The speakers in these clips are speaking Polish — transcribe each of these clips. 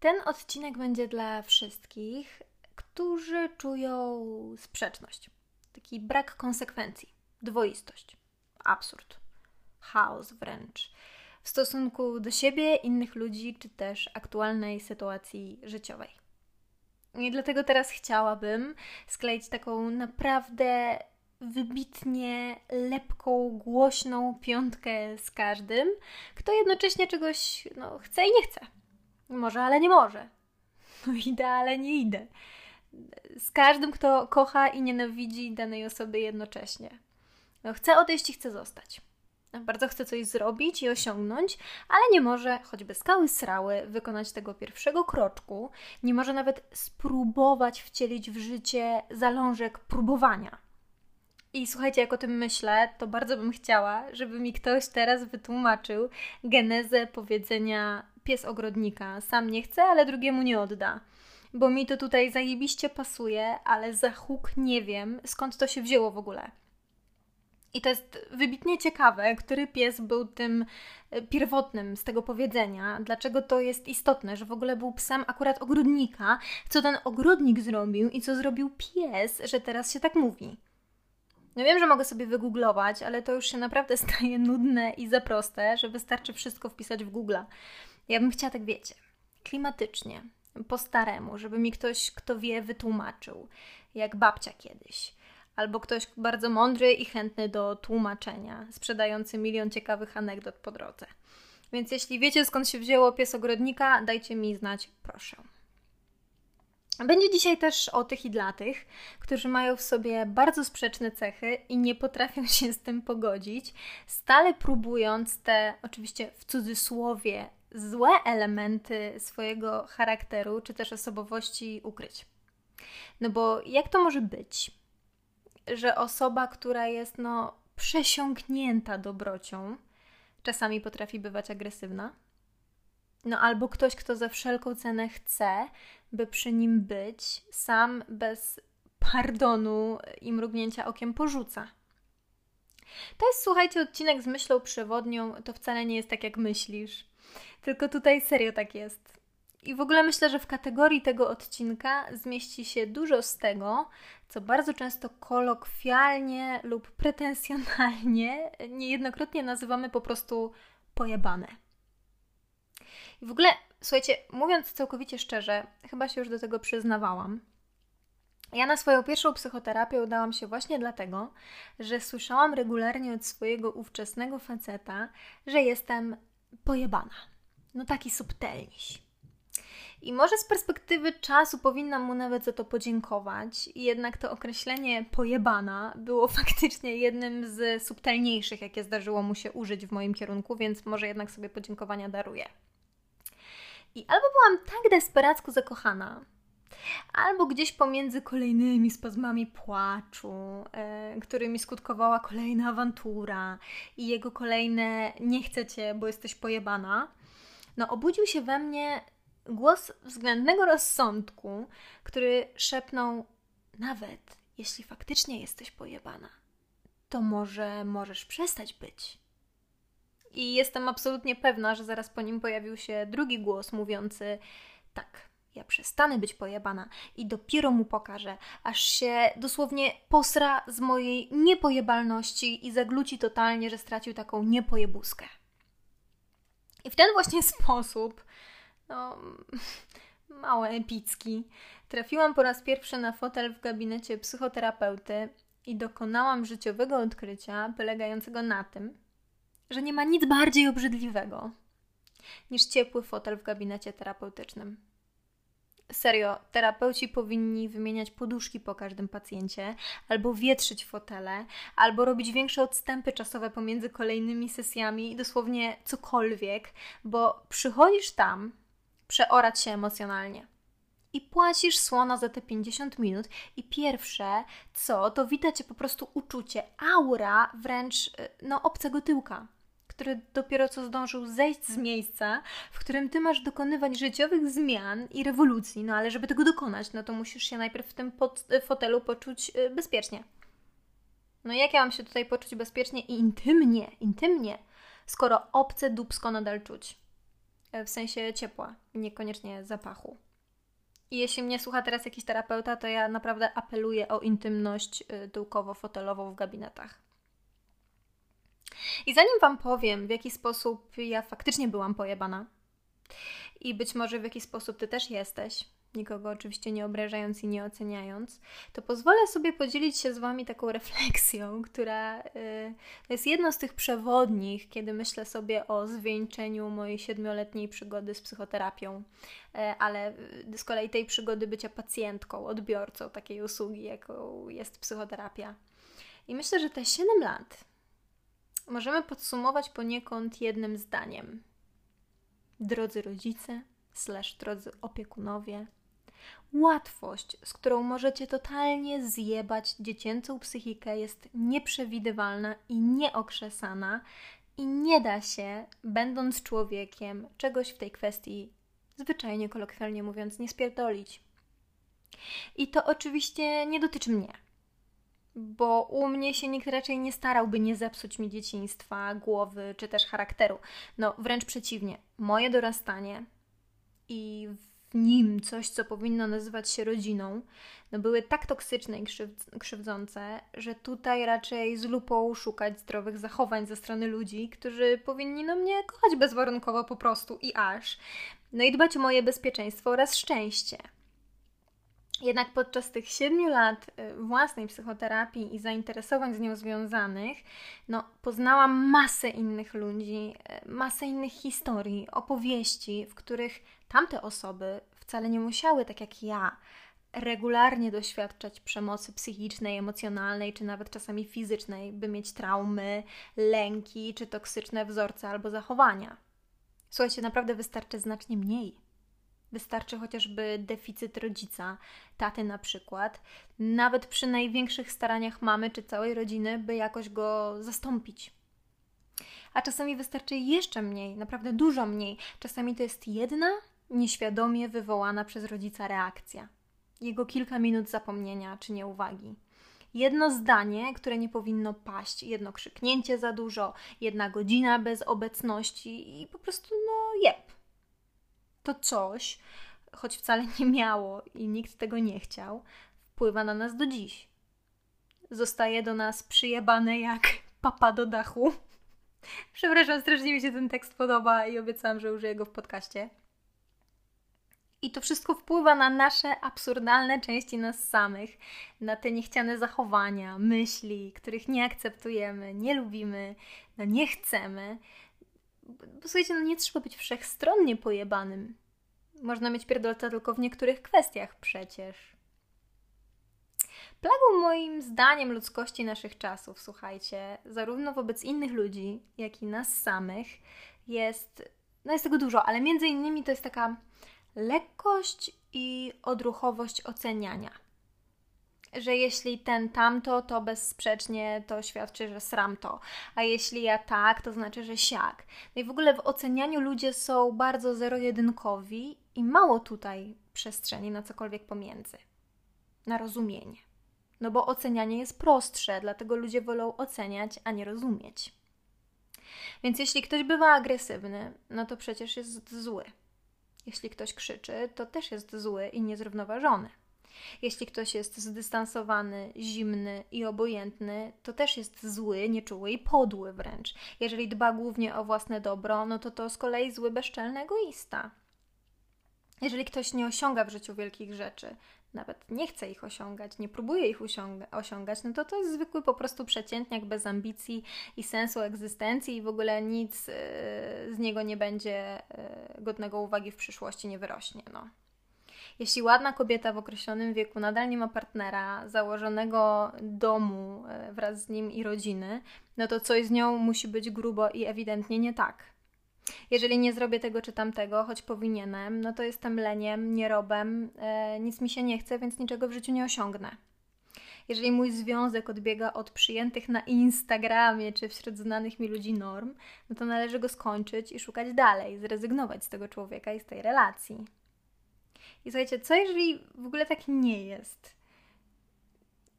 Ten odcinek będzie dla wszystkich, którzy czują sprzeczność, taki brak konsekwencji, dwoistość, absurd, chaos wręcz w stosunku do siebie, innych ludzi, czy też aktualnej sytuacji życiowej. I dlatego teraz chciałabym skleić taką naprawdę wybitnie lepką, głośną piątkę z każdym, kto jednocześnie czegoś no, chce i nie chce. Może, ale nie może. No idę, ale nie idę. Z każdym, kto kocha i nienawidzi danej osoby jednocześnie. No, chce odejść i chce zostać. Bardzo chce coś zrobić i osiągnąć, ale nie może, choćby skały srały, wykonać tego pierwszego kroczku, nie może nawet spróbować wcielić w życie zalążek próbowania. I słuchajcie, jak o tym myślę, to bardzo bym chciała, żeby mi ktoś teraz wytłumaczył genezę powiedzenia pies ogrodnika. Sam nie chce, ale drugiemu nie odda. Bo mi to tutaj zajebiście pasuje, ale za huk nie wiem, skąd to się wzięło w ogóle. I to jest wybitnie ciekawe, który pies był tym e, pierwotnym z tego powiedzenia, dlaczego to jest istotne, że w ogóle był psem akurat ogrodnika, co ten ogrodnik zrobił i co zrobił pies, że teraz się tak mówi. No wiem, że mogę sobie wygooglować, ale to już się naprawdę staje nudne i za proste, że wystarczy wszystko wpisać w Google. Ja bym chciała tak, wiecie, klimatycznie, po staremu, żeby mi ktoś, kto wie, wytłumaczył, jak babcia kiedyś albo ktoś bardzo mądry i chętny do tłumaczenia, sprzedający milion ciekawych anegdot po drodze. Więc jeśli wiecie skąd się wzięło pies ogrodnika, dajcie mi znać, proszę. Będzie dzisiaj też o tych i dla tych, którzy mają w sobie bardzo sprzeczne cechy i nie potrafią się z tym pogodzić, stale próbując te, oczywiście w cudzysłowie, złe elementy swojego charakteru czy też osobowości ukryć. No bo jak to może być, że osoba, która jest no przesiąknięta dobrocią, czasami potrafi bywać agresywna. No albo ktoś, kto za wszelką cenę chce, by przy nim być, sam bez pardonu i mrugnięcia okiem porzuca. To jest, słuchajcie, odcinek z myślą przewodnią. To wcale nie jest tak, jak myślisz. Tylko tutaj serio tak jest. I w ogóle myślę, że w kategorii tego odcinka zmieści się dużo z tego, co bardzo często kolokwialnie lub pretensjonalnie niejednokrotnie nazywamy po prostu pojebane. I w ogóle, słuchajcie, mówiąc całkowicie szczerze, chyba się już do tego przyznawałam. Ja na swoją pierwszą psychoterapię udałam się właśnie dlatego, że słyszałam regularnie od swojego ówczesnego faceta, że jestem pojebana. No taki subtelniś. I może z perspektywy czasu powinnam mu nawet za to podziękować, jednak to określenie pojebana było faktycznie jednym z subtelniejszych, jakie zdarzyło mu się użyć w moim kierunku, więc może jednak sobie podziękowania daruję. I albo byłam tak desperacko zakochana, albo gdzieś pomiędzy kolejnymi spazmami płaczu, e, którymi skutkowała kolejna awantura i jego kolejne nie chcę cię, bo jesteś pojebana, no obudził się we mnie głos względnego rozsądku, który szepnął: Nawet jeśli faktycznie jesteś pojebana, to może możesz przestać być. I jestem absolutnie pewna, że zaraz po nim pojawił się drugi głos mówiący: Tak, przestanę być pojebana i dopiero mu pokażę, aż się dosłownie posra z mojej niepojebalności i zagluci totalnie, że stracił taką niepojebuskę. I w ten właśnie sposób no, mało epicki. Trafiłam po raz pierwszy na fotel w gabinecie psychoterapeuty i dokonałam życiowego odkrycia polegającego na tym, że nie ma nic bardziej obrzydliwego niż ciepły fotel w gabinecie terapeutycznym. Serio, terapeuci powinni wymieniać poduszki po każdym pacjencie, albo wietrzyć fotele, albo robić większe odstępy czasowe pomiędzy kolejnymi sesjami, dosłownie cokolwiek, bo przychodzisz tam, przeorać się emocjonalnie. I płacisz słona za te 50 minut, i pierwsze co, to cię po prostu uczucie, aura wręcz y, no, obcego tyłka, który dopiero co zdążył zejść z miejsca, w którym ty masz dokonywać życiowych zmian i rewolucji. No ale żeby tego dokonać, no to musisz się najpierw w tym y, fotelu poczuć y, bezpiecznie. No jak ja mam się tutaj poczuć bezpiecznie i intymnie, intymnie, skoro obce dubsko nadal czuć? w sensie ciepła, niekoniecznie zapachu. I jeśli mnie słucha teraz jakiś terapeuta, to ja naprawdę apeluję o intymność tyłkowo-fotelową w gabinetach. I zanim Wam powiem, w jaki sposób ja faktycznie byłam pojebana i być może w jaki sposób Ty też jesteś, nikogo oczywiście nie obrażając i nie oceniając, to pozwolę sobie podzielić się z Wami taką refleksją, która y, jest jedną z tych przewodnich, kiedy myślę sobie o zwieńczeniu mojej siedmioletniej przygody z psychoterapią, y, ale z kolei tej przygody bycia pacjentką, odbiorcą takiej usługi, jaką jest psychoterapia. I myślę, że te 7 lat możemy podsumować poniekąd jednym zdaniem. Drodzy rodzice, slash drodzy opiekunowie, Łatwość, z którą możecie totalnie zjebać dziecięcą psychikę, jest nieprzewidywalna i nieokrzesana, i nie da się, będąc człowiekiem, czegoś w tej kwestii, zwyczajnie kolokwialnie mówiąc, nie spierdolić. I to oczywiście nie dotyczy mnie, bo u mnie się nikt raczej nie starałby nie zepsuć mi dzieciństwa, głowy czy też charakteru. No, wręcz przeciwnie, moje dorastanie i w nim coś, co powinno nazywać się rodziną, no były tak toksyczne i krzywdzące, że tutaj raczej z lupą szukać zdrowych zachowań ze strony ludzi, którzy powinni no mnie kochać bezwarunkowo po prostu i aż. No i dbać o moje bezpieczeństwo oraz szczęście. Jednak podczas tych siedmiu lat y, własnej psychoterapii i zainteresowań z nią związanych, no, poznałam masę innych ludzi, y, masę innych historii, opowieści, w których tamte osoby wcale nie musiały, tak jak ja, regularnie doświadczać przemocy psychicznej, emocjonalnej, czy nawet czasami fizycznej, by mieć traumy, lęki, czy toksyczne wzorce albo zachowania. Słuchajcie, naprawdę wystarczy znacznie mniej Wystarczy chociażby deficyt rodzica, taty na przykład, nawet przy największych staraniach mamy czy całej rodziny, by jakoś go zastąpić. A czasami wystarczy jeszcze mniej, naprawdę dużo mniej. Czasami to jest jedna nieświadomie wywołana przez rodzica reakcja. Jego kilka minut zapomnienia czy nieuwagi. Jedno zdanie, które nie powinno paść, jedno krzyknięcie za dużo, jedna godzina bez obecności i po prostu no jeb to coś, choć wcale nie miało i nikt tego nie chciał, wpływa na nas do dziś. Zostaje do nas przyjebane jak papa do dachu. Przepraszam, strasznie mi się ten tekst podoba i obiecałam, że użyję go w podcaście. I to wszystko wpływa na nasze absurdalne części nas samych, na te niechciane zachowania, myśli, których nie akceptujemy, nie lubimy, no nie chcemy słuchajcie, no nie trzeba być wszechstronnie pojebanym. Można mieć pierdolca tylko w niektórych kwestiach przecież. Plagą moim zdaniem ludzkości naszych czasów, słuchajcie, zarówno wobec innych ludzi, jak i nas samych, jest, no jest tego dużo, ale między innymi to jest taka lekkość i odruchowość oceniania że jeśli ten tamto, to bezsprzecznie to świadczy, że sram to, a jeśli ja tak, to znaczy, że siak. No i w ogóle w ocenianiu ludzie są bardzo zero-jedynkowi i mało tutaj przestrzeni na cokolwiek pomiędzy, na rozumienie. No bo ocenianie jest prostsze, dlatego ludzie wolą oceniać, a nie rozumieć. Więc jeśli ktoś bywa agresywny, no to przecież jest zły. Jeśli ktoś krzyczy, to też jest zły i niezrównoważony. Jeśli ktoś jest zdystansowany, zimny i obojętny, to też jest zły, nieczuły i podły wręcz. Jeżeli dba głównie o własne dobro, no to to z kolei zły, bezczelny egoista. Jeżeli ktoś nie osiąga w życiu wielkich rzeczy, nawet nie chce ich osiągać, nie próbuje ich osiągać, no to to jest zwykły po prostu przeciętniak bez ambicji i sensu egzystencji i w ogóle nic yy, z niego nie będzie yy, godnego uwagi w przyszłości, nie wyrośnie. No. Jeśli ładna kobieta w określonym wieku nadal nie ma partnera, założonego domu e, wraz z nim i rodziny, no to coś z nią musi być grubo i ewidentnie nie tak. Jeżeli nie zrobię tego czy tamtego, choć powinienem, no to jestem leniem, nierobem, e, nic mi się nie chce, więc niczego w życiu nie osiągnę. Jeżeli mój związek odbiega od przyjętych na Instagramie czy wśród znanych mi ludzi norm, no to należy go skończyć i szukać dalej, zrezygnować z tego człowieka i z tej relacji. I słuchajcie, co jeżeli w ogóle tak nie jest?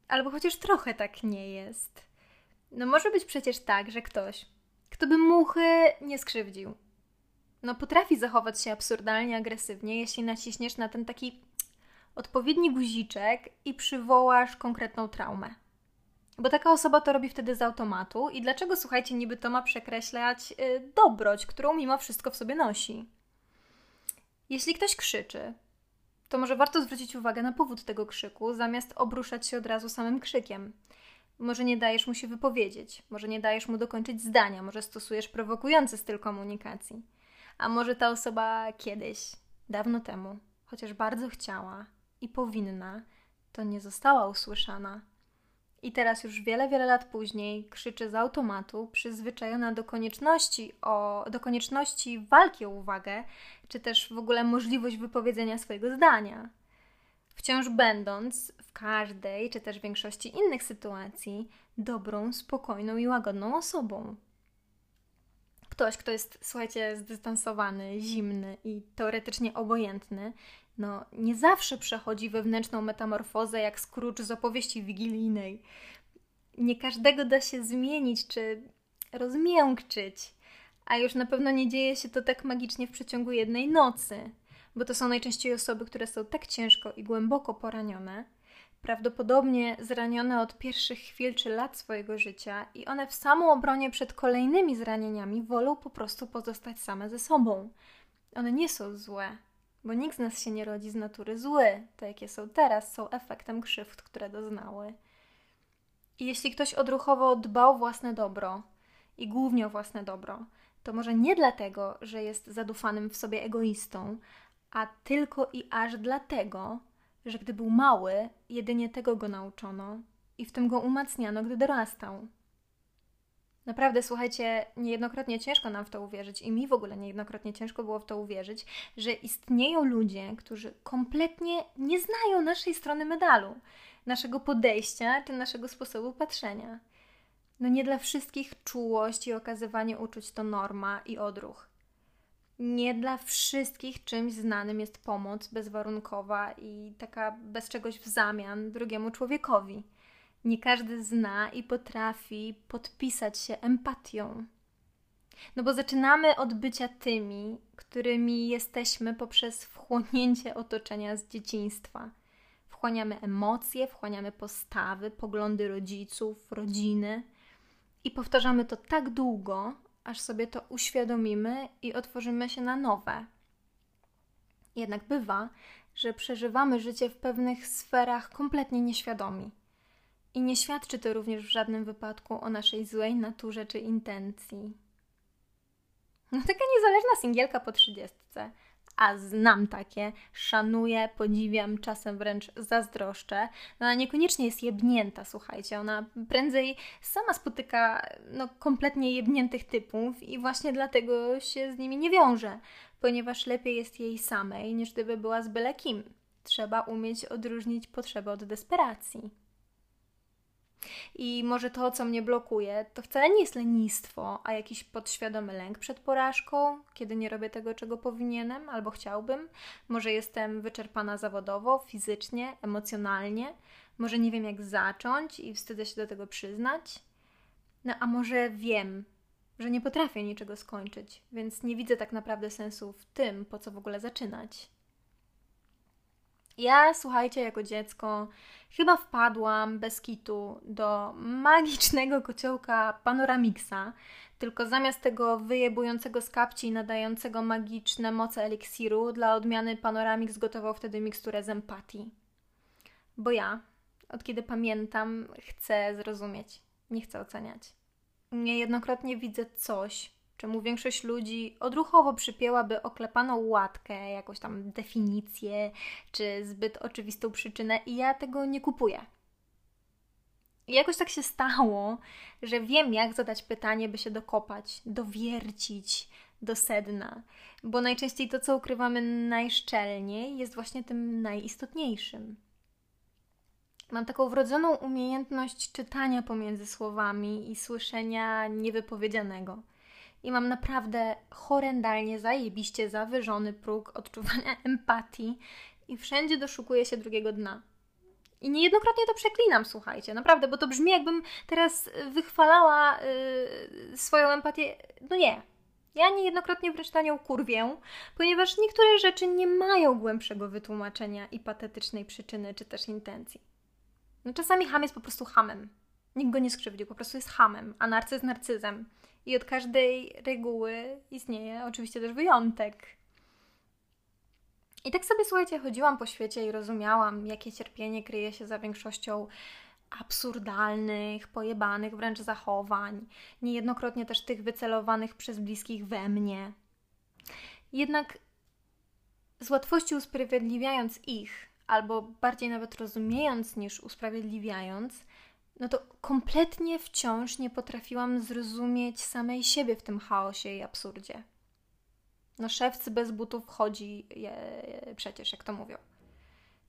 Albo chociaż trochę tak nie jest. No może być przecież tak, że ktoś, kto by muchy nie skrzywdził, no, potrafi zachować się absurdalnie agresywnie, jeśli naciśniesz na ten taki odpowiedni guziczek i przywołasz konkretną traumę. Bo taka osoba to robi wtedy z automatu. I dlaczego, słuchajcie, niby to ma przekreślać yy, dobroć, którą mimo wszystko w sobie nosi? Jeśli ktoś krzyczy, to może warto zwrócić uwagę na powód tego krzyku, zamiast obruszać się od razu samym krzykiem. Może nie dajesz mu się wypowiedzieć, może nie dajesz mu dokończyć zdania, może stosujesz prowokujący styl komunikacji. A może ta osoba kiedyś, dawno temu, chociaż bardzo chciała i powinna, to nie została usłyszana. I teraz już wiele, wiele lat później krzyczy z automatu, przyzwyczajona do konieczności, o, do konieczności walki o uwagę, czy też w ogóle możliwość wypowiedzenia swojego zdania. Wciąż będąc w każdej, czy też większości innych sytuacji, dobrą, spokojną i łagodną osobą. Ktoś, kto jest, słuchajcie, zdystansowany, zimny i teoretycznie obojętny, no nie zawsze przechodzi wewnętrzną metamorfozę jak Scrooge z opowieści wigilijnej. Nie każdego da się zmienić czy rozmiękczyć, a już na pewno nie dzieje się to tak magicznie w przeciągu jednej nocy, bo to są najczęściej osoby, które są tak ciężko i głęboko poranione, prawdopodobnie zranione od pierwszych chwil czy lat swojego życia, i one w samoobronie przed kolejnymi zranieniami wolą po prostu pozostać same ze sobą. One nie są złe, bo nikt z nas się nie rodzi z natury zły. Te, jakie są teraz, są efektem krzywd, które doznały. I jeśli ktoś odruchowo dba o własne dobro i głównie o własne dobro, to może nie dlatego, że jest zadufanym w sobie egoistą, a tylko i aż dlatego, że gdy był mały, jedynie tego go nauczono i w tym go umacniano, gdy dorastał. Naprawdę, słuchajcie, niejednokrotnie ciężko nam w to uwierzyć i mi w ogóle niejednokrotnie ciężko było w to uwierzyć, że istnieją ludzie, którzy kompletnie nie znają naszej strony medalu, naszego podejścia czy naszego sposobu patrzenia. No nie dla wszystkich czułość i okazywanie uczuć to norma i odruch. Nie dla wszystkich czymś znanym jest pomoc bezwarunkowa i taka bez czegoś w zamian drugiemu człowiekowi. Nie każdy zna i potrafi podpisać się empatią. No bo zaczynamy od bycia tymi, którymi jesteśmy poprzez wchłonięcie otoczenia z dzieciństwa. Wchłaniamy emocje, wchłaniamy postawy, poglądy rodziców, rodziny i powtarzamy to tak długo, aż sobie to uświadomimy i otworzymy się na nowe. Jednak bywa, że przeżywamy życie w pewnych sferach kompletnie nieświadomi i nie świadczy to również w żadnym wypadku o naszej złej naturze czy intencji. No taka niezależna singielka po trzydziestce, a znam takie, szanuję, podziwiam, czasem wręcz zazdroszczę. No, ona niekoniecznie jest jebnięta, słuchajcie, ona prędzej sama spotyka no, kompletnie jebniętych typów i właśnie dlatego się z nimi nie wiąże, ponieważ lepiej jest jej samej, niż gdyby była z byle kim. Trzeba umieć odróżnić potrzebę od desperacji. I może to, co mnie blokuje, to wcale nie jest lenistwo, a jakiś podświadomy lęk przed porażką, kiedy nie robię tego, czego powinienem albo chciałbym. Może jestem wyczerpana zawodowo, fizycznie, emocjonalnie. Może nie wiem, jak zacząć i wstydzę się do tego przyznać. No a może wiem, że nie potrafię niczego skończyć, więc nie widzę tak naprawdę sensu w tym, po co w ogóle zaczynać. Ja, słuchajcie, jako dziecko chyba wpadłam bez kitu do magicznego kociołka Panoramixa, tylko zamiast tego wyjebującego z kapci nadającego magiczne moce eliksiru, dla odmiany Panoramix gotował wtedy miksturę z empatii. Bo ja, od kiedy pamiętam, chcę zrozumieć, nie chcę oceniać. Niejednokrotnie widzę coś, czemu większość ludzi odruchowo przypięłaby oklepaną łatkę, jakąś tam definicję, czy zbyt oczywistą przyczynę, i ja tego nie kupuję. I jakoś tak się stało, że wiem, jak zadać pytanie, by się dokopać, dowiercić do sedna, bo najczęściej to, co ukrywamy najszczelniej, jest właśnie tym najistotniejszym. Mam taką wrodzoną umiejętność czytania pomiędzy słowami i słyszenia niewypowiedzianego i mam naprawdę horrendalnie, zajebiście zawyżony próg odczuwania empatii i wszędzie doszukuję się drugiego dna. I niejednokrotnie to przeklinam, słuchajcie, naprawdę, bo to brzmi jakbym teraz wychwalała yy, swoją empatię. No nie, Ja niejednokrotnie na nią kurwię, ponieważ niektóre rzeczy nie mają głębszego wytłumaczenia i patetycznej przyczyny czy też intencji. No czasami ham jest po prostu hamem. Nikt go nie skrzywdził, po prostu jest hamem, a narcyz narcyzem. I od każdej reguły istnieje oczywiście też wyjątek. I tak sobie, słuchajcie, chodziłam po świecie i rozumiałam, jakie cierpienie kryje się za większością absurdalnych, pojebanych wręcz zachowań, niejednokrotnie też tych wycelowanych przez bliskich we mnie. Jednak z łatwości usprawiedliwiając ich, albo bardziej nawet rozumiejąc niż usprawiedliwiając, no to kompletnie wciąż nie potrafiłam zrozumieć samej siebie w tym chaosie i absurdzie. No szewc bez butów chodzi je, przecież, jak to mówią.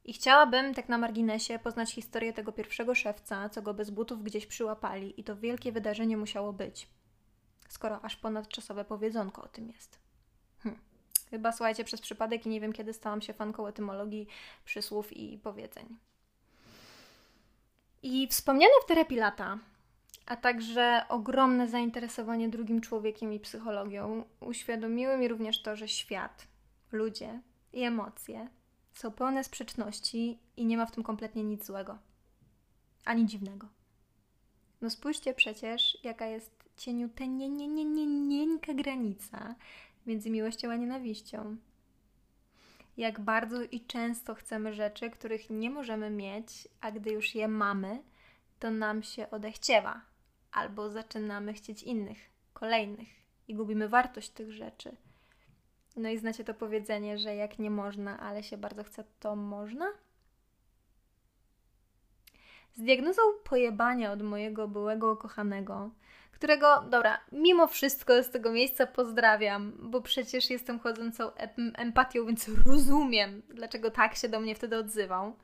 I chciałabym tak na marginesie poznać historię tego pierwszego szewca, co go bez butów gdzieś przyłapali i to wielkie wydarzenie musiało być. Skoro aż ponadczasowe powiedzonko o tym jest. Hm. Chyba słuchajcie przez przypadek i nie wiem kiedy stałam się fanką etymologii przysłów i powiedzeń. I wspomniane w terapii lata, a także ogromne zainteresowanie drugim człowiekiem i psychologią uświadomiły mi również to, że świat, ludzie i emocje są pełne sprzeczności i nie ma w tym kompletnie nic złego. Ani dziwnego. No spójrzcie przecież, jaka jest cieniuta, nie, nie, nie, nie, granica między miłością a nienawiścią. Jak bardzo i często chcemy rzeczy, których nie możemy mieć, a gdy już je mamy, to nam się odechciewa, albo zaczynamy chcieć innych, kolejnych i gubimy wartość tych rzeczy no i znacie to powiedzenie, że jak nie można, ale się bardzo chce, to można? Z diagnozą pojebania od mojego byłego kochanego, którego, dobra, mimo wszystko z tego miejsca pozdrawiam, bo przecież jestem chodzącą empatią, więc rozumiem, dlaczego tak się do mnie wtedy odzywał.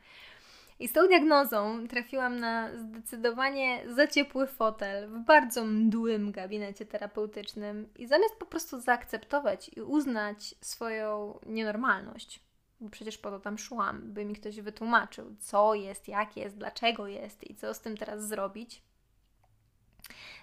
I z tą diagnozą trafiłam na zdecydowanie za ciepły fotel w bardzo mdłym gabinecie terapeutycznym i zamiast po prostu zaakceptować i uznać swoją nienormalność, bo przecież po to tam szłam, by mi ktoś wytłumaczył, co jest, jak jest, dlaczego jest i co z tym teraz zrobić,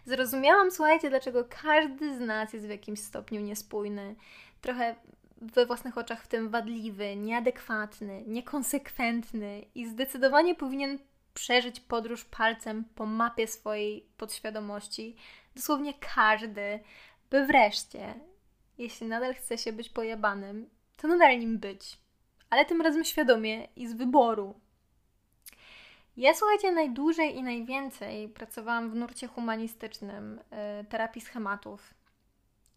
zrozumiałam, słuchajcie, dlaczego każdy z nas jest w jakimś stopniu niespójny, trochę we własnych oczach w tym wadliwy, nieadekwatny, niekonsekwentny i zdecydowanie powinien przeżyć podróż palcem po mapie swojej podświadomości, dosłownie każdy, by wreszcie, jeśli nadal chce się być pojebanym, to nadal nim być, ale tym razem świadomie i z wyboru. Ja słuchajcie, najdłużej i najwięcej pracowałam w nurcie humanistycznym yy, terapii schematów.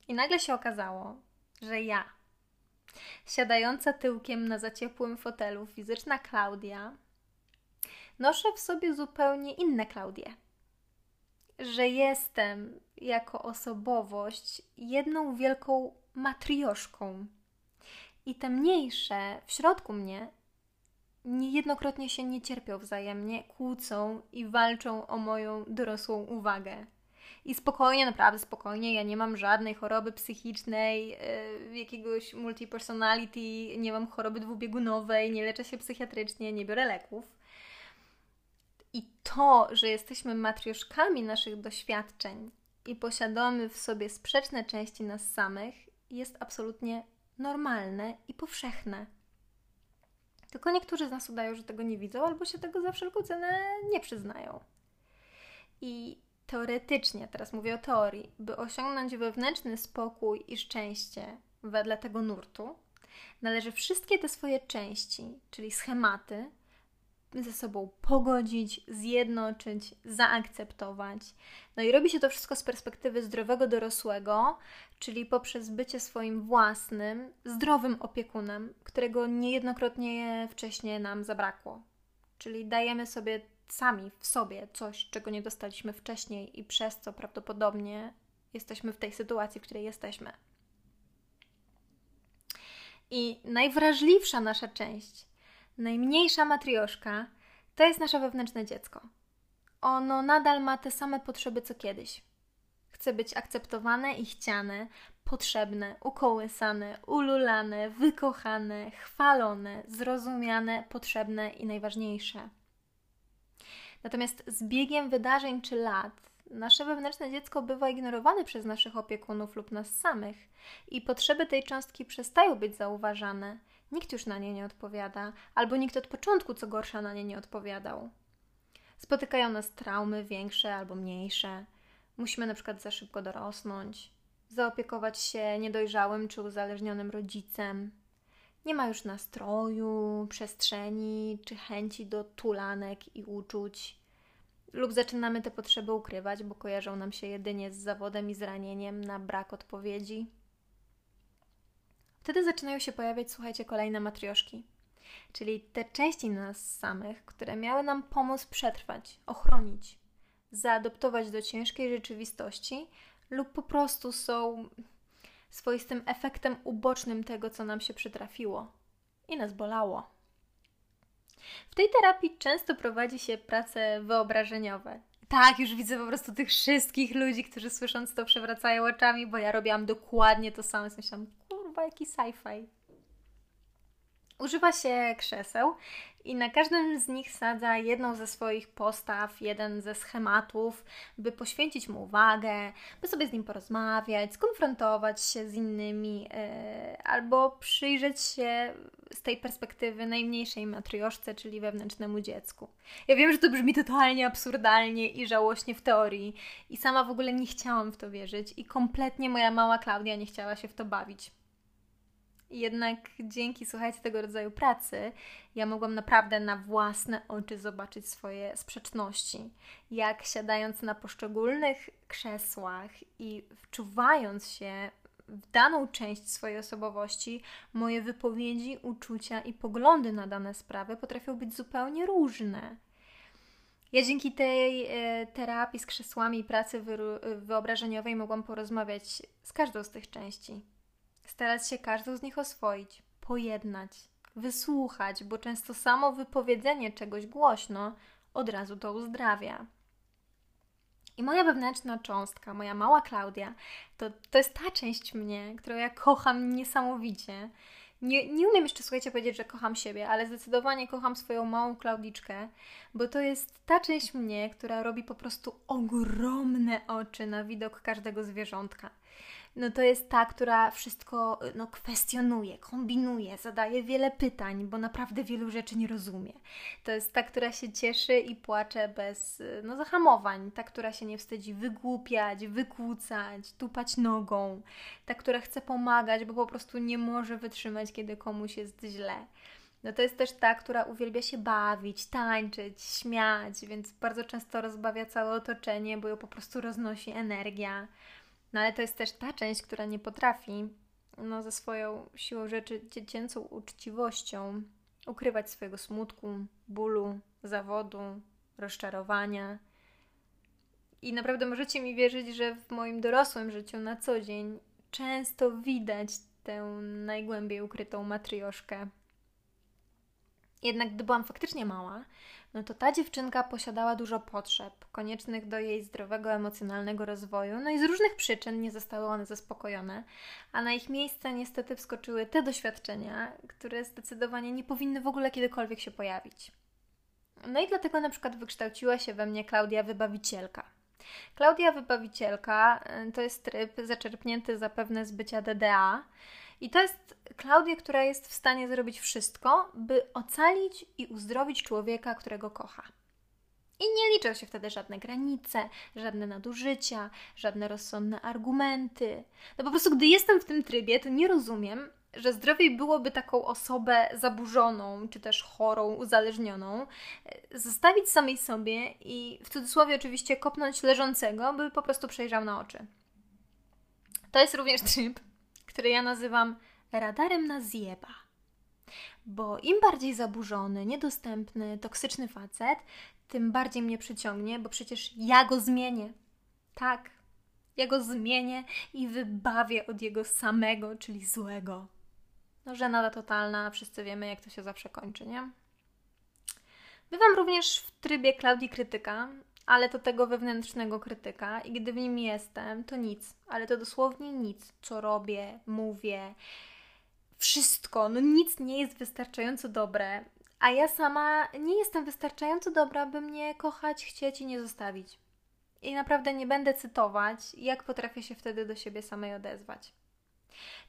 I nagle się okazało, że ja, Siadająca tyłkiem na zaciepłym fotelu fizyczna Klaudia noszę w sobie zupełnie inne Klaudie. Że jestem jako osobowość jedną wielką matrioszką. I te mniejsze w środku mnie niejednokrotnie się nie cierpią wzajemnie, kłócą i walczą o moją dorosłą uwagę. I spokojnie, naprawdę spokojnie, ja nie mam żadnej choroby psychicznej, yy, jakiegoś multipersonality, nie mam choroby dwubiegunowej, nie leczę się psychiatrycznie, nie biorę leków. I to, że jesteśmy matrioszkami naszych doświadczeń i posiadamy w sobie sprzeczne części nas samych, jest absolutnie normalne i powszechne. Tylko niektórzy z nas udają, że tego nie widzą, albo się tego za wszelką cenę nie przyznają. I teoretycznie, teraz mówię o teorii, by osiągnąć wewnętrzny spokój i szczęście wedle tego nurtu, należy wszystkie te swoje części, czyli schematy, ze sobą pogodzić, zjednoczyć, zaakceptować. No i robi się to wszystko z perspektywy zdrowego dorosłego, czyli poprzez bycie swoim własnym, zdrowym opiekunem, którego niejednokrotnie wcześniej nam zabrakło. Czyli dajemy sobie sami w sobie coś, czego nie dostaliśmy wcześniej i przez co prawdopodobnie jesteśmy w tej sytuacji, w której jesteśmy. I najwrażliwsza nasza część, najmniejsza matrioszka, to jest nasze wewnętrzne dziecko. Ono nadal ma te same potrzeby co kiedyś. Chce być akceptowane i chciane, potrzebne, ukołysane, ululane, wykochane, chwalone, zrozumiane, potrzebne i najważniejsze. Natomiast z biegiem wydarzeń czy lat nasze wewnętrzne dziecko bywa ignorowane przez naszych opiekunów lub nas samych i potrzeby tej cząstki przestają być zauważane. Nikt już na nie nie odpowiada, albo nikt od początku, co gorsza, na nie nie odpowiadał. Spotykają nas traumy większe albo mniejsze. Musimy na przykład za szybko dorosnąć, zaopiekować się niedojrzałym czy uzależnionym rodzicem. Nie ma już nastroju, przestrzeni czy chęci do tulanek i uczuć. Lub zaczynamy te potrzeby ukrywać, bo kojarzą nam się jedynie z zawodem i zranieniem na brak odpowiedzi. Wtedy zaczynają się pojawiać, słuchajcie, kolejne matrioszki, czyli te części nas samych, które miały nam pomóc przetrwać, ochronić, zaadoptować do ciężkiej rzeczywistości, lub po prostu są swoistym efektem ubocznym tego, co nam się przytrafiło i nas bolało. W tej terapii często prowadzi się prace wyobrażeniowe. Tak, już widzę po prostu tych wszystkich ludzi, którzy słysząc to przewracają oczami, bo ja robiłam dokładnie to samo. Myślałam, jaki sci-fi. Używa się krzeseł i na każdym z nich sadza jedną ze swoich postaw, jeden ze schematów, by poświęcić mu uwagę, by sobie z nim porozmawiać, skonfrontować się z innymi, yy, albo przyjrzeć się z tej perspektywy najmniejszej matrioszce, czyli wewnętrznemu dziecku. Ja wiem, że to brzmi totalnie absurdalnie i żałośnie w teorii, i sama w ogóle nie chciałam w to wierzyć, i kompletnie moja mała Klaudia nie chciała się w to bawić. Jednak dzięki, słuchajcie, tego rodzaju pracy, ja mogłam naprawdę na własne oczy zobaczyć swoje sprzeczności. Jak siadając na poszczególnych krzesłach i wczuwając się w daną część swojej osobowości, moje wypowiedzi, uczucia i poglądy na dane sprawy potrafią być zupełnie różne. Ja dzięki tej e, terapii z krzesłami i pracy wyobrażeniowej mogłam porozmawiać z każdą z tych części starać się każdą z nich oswoić, pojednać, wysłuchać, bo często samo wypowiedzenie czegoś głośno od razu to uzdrawia. I moja wewnętrzna cząstka, moja mała Klaudia, to, to jest ta część mnie, którą ja kocham niesamowicie. Nie, nie umiem jeszcze, słuchajcie, powiedzieć, że kocham siebie, ale zdecydowanie kocham swoją małą Klaudiczkę, bo to jest ta część mnie, która robi po prostu ogromne oczy na widok każdego zwierzątka no to jest ta, która wszystko no, kwestionuje, kombinuje, zadaje wiele pytań, bo naprawdę wielu rzeczy nie rozumie. To jest ta, która się cieszy i płacze bez no, zahamowań, ta, która się nie wstydzi wygłupiać, wykłócać, tupać nogą, ta, która chce pomagać, bo po prostu nie może wytrzymać, kiedy komuś jest źle. No to jest też ta, która uwielbia się bawić, tańczyć, śmiać, więc bardzo często rozbawia całe otoczenie, bo ją po prostu roznosi energia. No ale to jest też ta część, która nie potrafi no, ze swoją siłą rzeczy dziecięcą uczciwością ukrywać swojego smutku, bólu, zawodu, rozczarowania. I naprawdę możecie mi wierzyć, że w moim dorosłym życiu na co dzień często widać tę najgłębiej ukrytą matrioszkę. Jednak gdy byłam faktycznie mała, no to ta dziewczynka posiadała dużo potrzeb, koniecznych do jej zdrowego emocjonalnego rozwoju, no i z różnych przyczyn nie zostały one zaspokojone, a na ich miejsce niestety wskoczyły te doświadczenia, które zdecydowanie nie powinny w ogóle kiedykolwiek się pojawić. No i dlatego na przykład wykształciła się we mnie Klaudia Wybawicielka. Klaudia Wybawicielka y, to jest tryb zaczerpnięty zapewne z bycia DDA, i to jest Klaudia, która jest w stanie zrobić wszystko, by ocalić i uzdrowić człowieka, którego kocha. I nie liczą się wtedy żadne granice, żadne nadużycia, żadne rozsądne argumenty. No po prostu, gdy jestem w tym trybie, to nie rozumiem, że zdrowiej byłoby taką osobę zaburzoną, czy też chorą, uzależnioną, e, zostawić samej sobie i w cudzysłowie oczywiście kopnąć leżącego, by po prostu przejrzał na oczy. To jest również tryb, który ja nazywam radarem na zjeba. Bo im bardziej zaburzony, niedostępny, toksyczny facet, tym bardziej mnie przyciągnie, bo przecież ja go zmienię. Tak, ja go zmienię i wybawię od jego samego, czyli złego. No, żenada totalna, wszyscy wiemy, jak to się zawsze kończy, nie? Bywam również w trybie Klaudii Krytyka, ale to tego wewnętrznego krytyka. I gdy w nim jestem, to nic, ale to dosłownie nic, co robię, mówię, wszystko, no nic nie jest wystarczająco dobre, a ja sama nie jestem wystarczająco dobra, by mnie kochać, chcieć i nie zostawić. I naprawdę nie będę cytować, jak potrafię się wtedy do siebie samej odezwać.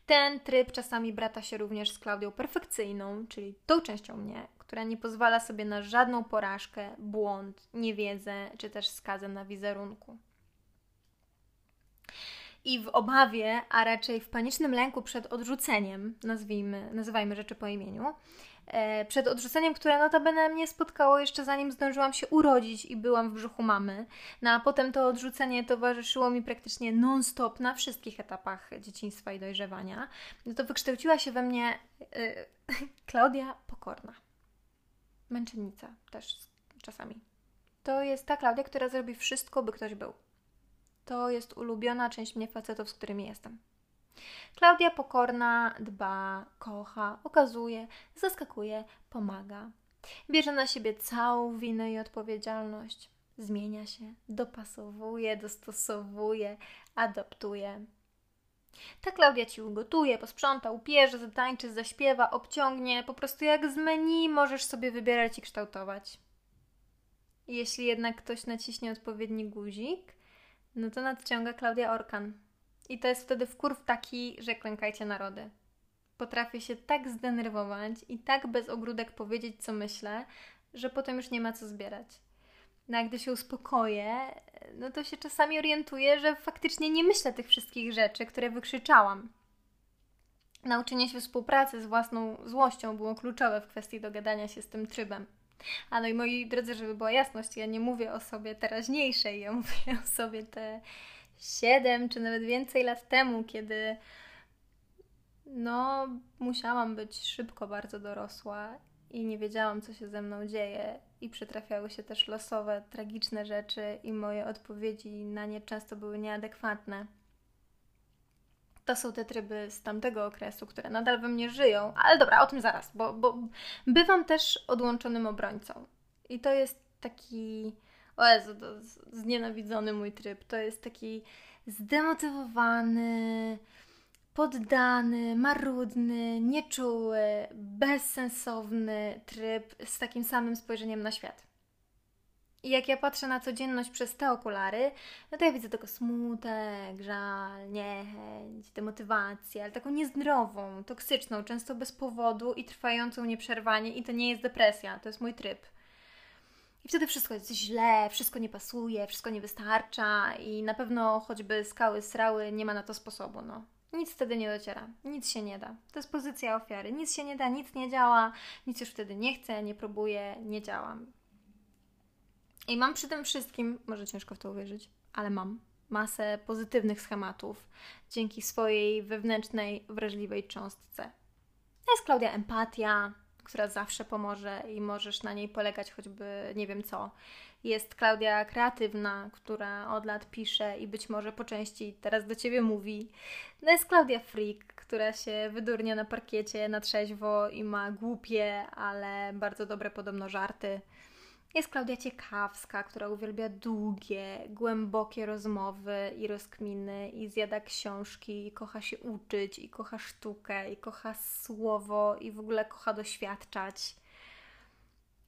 Ten tryb czasami brata się również z Klaudią perfekcyjną, czyli tą częścią mnie, która nie pozwala sobie na żadną porażkę, błąd, niewiedzę czy też skazę na wizerunku. I w obawie, a raczej w panicznym lęku przed odrzuceniem, nazwijmy, nazywajmy rzeczy po imieniu, e, przed odrzuceniem, które notabene mnie spotkało jeszcze zanim zdążyłam się urodzić i byłam w brzuchu mamy. No a potem to odrzucenie towarzyszyło mi praktycznie non-stop na wszystkich etapach dzieciństwa i dojrzewania. No to wykształciła się we mnie e, Klaudia Pokorna. Męczennica też czasami. To jest ta Klaudia, która zrobi wszystko, by ktoś był. To jest ulubiona część mnie facetów, z którymi jestem. Klaudia pokorna, dba, kocha, okazuje, zaskakuje, pomaga. Bierze na siebie całą winę i odpowiedzialność. Zmienia się, dopasowuje, dostosowuje, adoptuje. Ta Klaudia ci ugotuje, posprząta, upierze, zatańczy, zaśpiewa, obciągnie. Po prostu jak z menu możesz sobie wybierać i kształtować. Jeśli jednak ktoś naciśnie odpowiedni guzik, no to nadciąga Klaudia Orkan. I to jest wtedy wkurw taki, że klękajcie narody. Potrafię się tak zdenerwować i tak bez ogródek powiedzieć, co myślę, że potem już nie ma co zbierać. No a gdy się uspokoję, no to się czasami orientuję, że faktycznie nie myślę tych wszystkich rzeczy, które wykrzyczałam. Nauczenie się współpracy z własną złością było kluczowe w kwestii dogadania się z tym trybem. A no i moi drodzy, żeby była jasność, ja nie mówię o sobie teraźniejszej, ja mówię o sobie te 7 czy nawet więcej lat temu, kiedy no musiałam być szybko bardzo dorosła i nie wiedziałam, co się ze mną dzieje, i przytrafiały się też losowe, tragiczne rzeczy, i moje odpowiedzi na nie często były nieadekwatne. To są te tryby z tamtego okresu, które nadal we mnie żyją, ale dobra, o tym zaraz, bo, bo bywam też odłączonym obrońcą. I to jest taki. O Jezu, to znienawidzony mój tryb. To jest taki zdemotywowany, poddany, marudny, nieczuły, bezsensowny tryb z takim samym spojrzeniem na świat. I jak ja patrzę na codzienność przez te okulary, no to ja widzę tylko smutek, żal, niechęć, demotywację, ale taką niezdrową, toksyczną, często bez powodu i trwającą nieprzerwanie i to nie jest depresja, to jest mój tryb. I wtedy wszystko jest źle, wszystko nie pasuje, wszystko nie wystarcza i na pewno choćby skały, srały, nie ma na to sposobu, no. Nic wtedy nie dociera, nic się nie da. To jest pozycja ofiary. Nic się nie da, nic nie działa, nic już wtedy nie chcę, nie próbuję, nie działam. I mam przy tym wszystkim, może ciężko w to uwierzyć, ale mam masę pozytywnych schematów dzięki swojej wewnętrznej, wrażliwej cząstce. To jest Klaudia empatia, która zawsze pomoże i możesz na niej polegać choćby nie wiem co. Jest Klaudia kreatywna, która od lat pisze i być może po części teraz do ciebie mówi. No jest Klaudia freak, która się wydurnia na parkiecie na trzeźwo i ma głupie, ale bardzo dobre podobno żarty. Jest Klaudia Ciekawska, która uwielbia długie, głębokie rozmowy i rozkminy i zjada książki i kocha się uczyć i kocha sztukę i kocha słowo i w ogóle kocha doświadczać.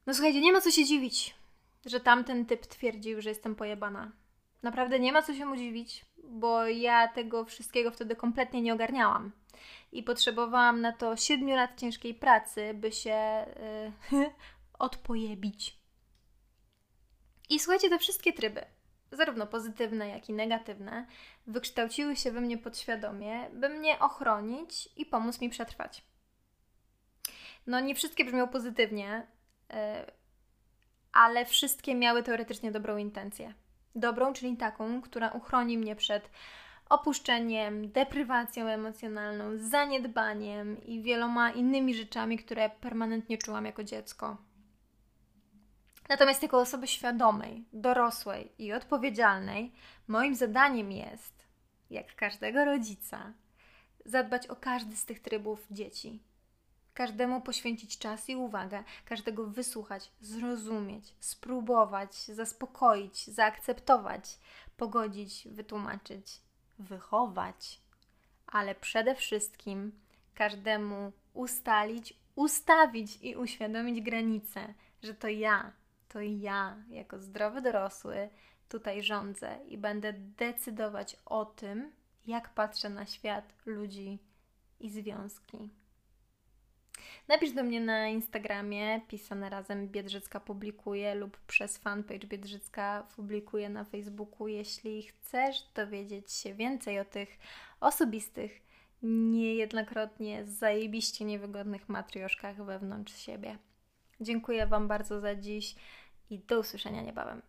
No słuchajcie, nie ma co się dziwić, że tamten typ twierdził, że jestem pojebana. Naprawdę nie ma co się mu dziwić, bo ja tego wszystkiego wtedy kompletnie nie ogarniałam. I potrzebowałam na to siedmiu lat ciężkiej pracy, by się yy, odpojebić i słuchajcie, te wszystkie tryby, zarówno pozytywne, jak i negatywne, wykształciły się we mnie podświadomie, by mnie ochronić i pomóc mi przetrwać. No, nie wszystkie brzmią pozytywnie, yy, ale wszystkie miały teoretycznie dobrą intencję. Dobrą, czyli taką, która uchroni mnie przed opuszczeniem, deprywacją emocjonalną, zaniedbaniem i wieloma innymi rzeczami, które permanentnie czułam jako dziecko. Natomiast jako osoby świadomej, dorosłej i odpowiedzialnej, moim zadaniem jest, jak każdego rodzica, zadbać o każdy z tych trybów dzieci. Każdemu poświęcić czas i uwagę, każdego wysłuchać, zrozumieć, spróbować, zaspokoić, zaakceptować, pogodzić, wytłumaczyć, wychować, ale przede wszystkim każdemu ustalić, ustawić i uświadomić granice, że to ja to ja, jako zdrowy dorosły, tutaj rządzę i będę decydować o tym, jak patrzę na świat, ludzi i związki. Napisz do mnie na Instagramie, pisane razem Biedrzycka publikuje lub przez fanpage Biedrzycka publikuje na Facebooku, jeśli chcesz dowiedzieć się więcej o tych osobistych, niejednokrotnie zajebiście niewygodnych matrioszkach wewnątrz siebie. Dziękuję Wam bardzo za dziś i do usłyszenia niebawem.